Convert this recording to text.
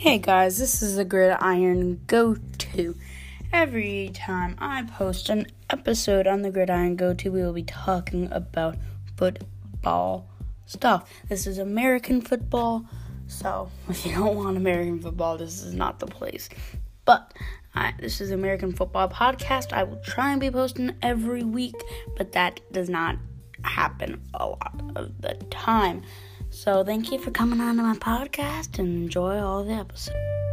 Hey guys, this is the Gridiron Go To. Every time I post an episode on the Gridiron Go To, we will be talking about football stuff. This is American football, so if you don't want American football, this is not the place. But I, this is American Football Podcast. I will try and be posting every week, but that does not happen a lot of the time. So thank you for coming on to my podcast and enjoy all the episodes.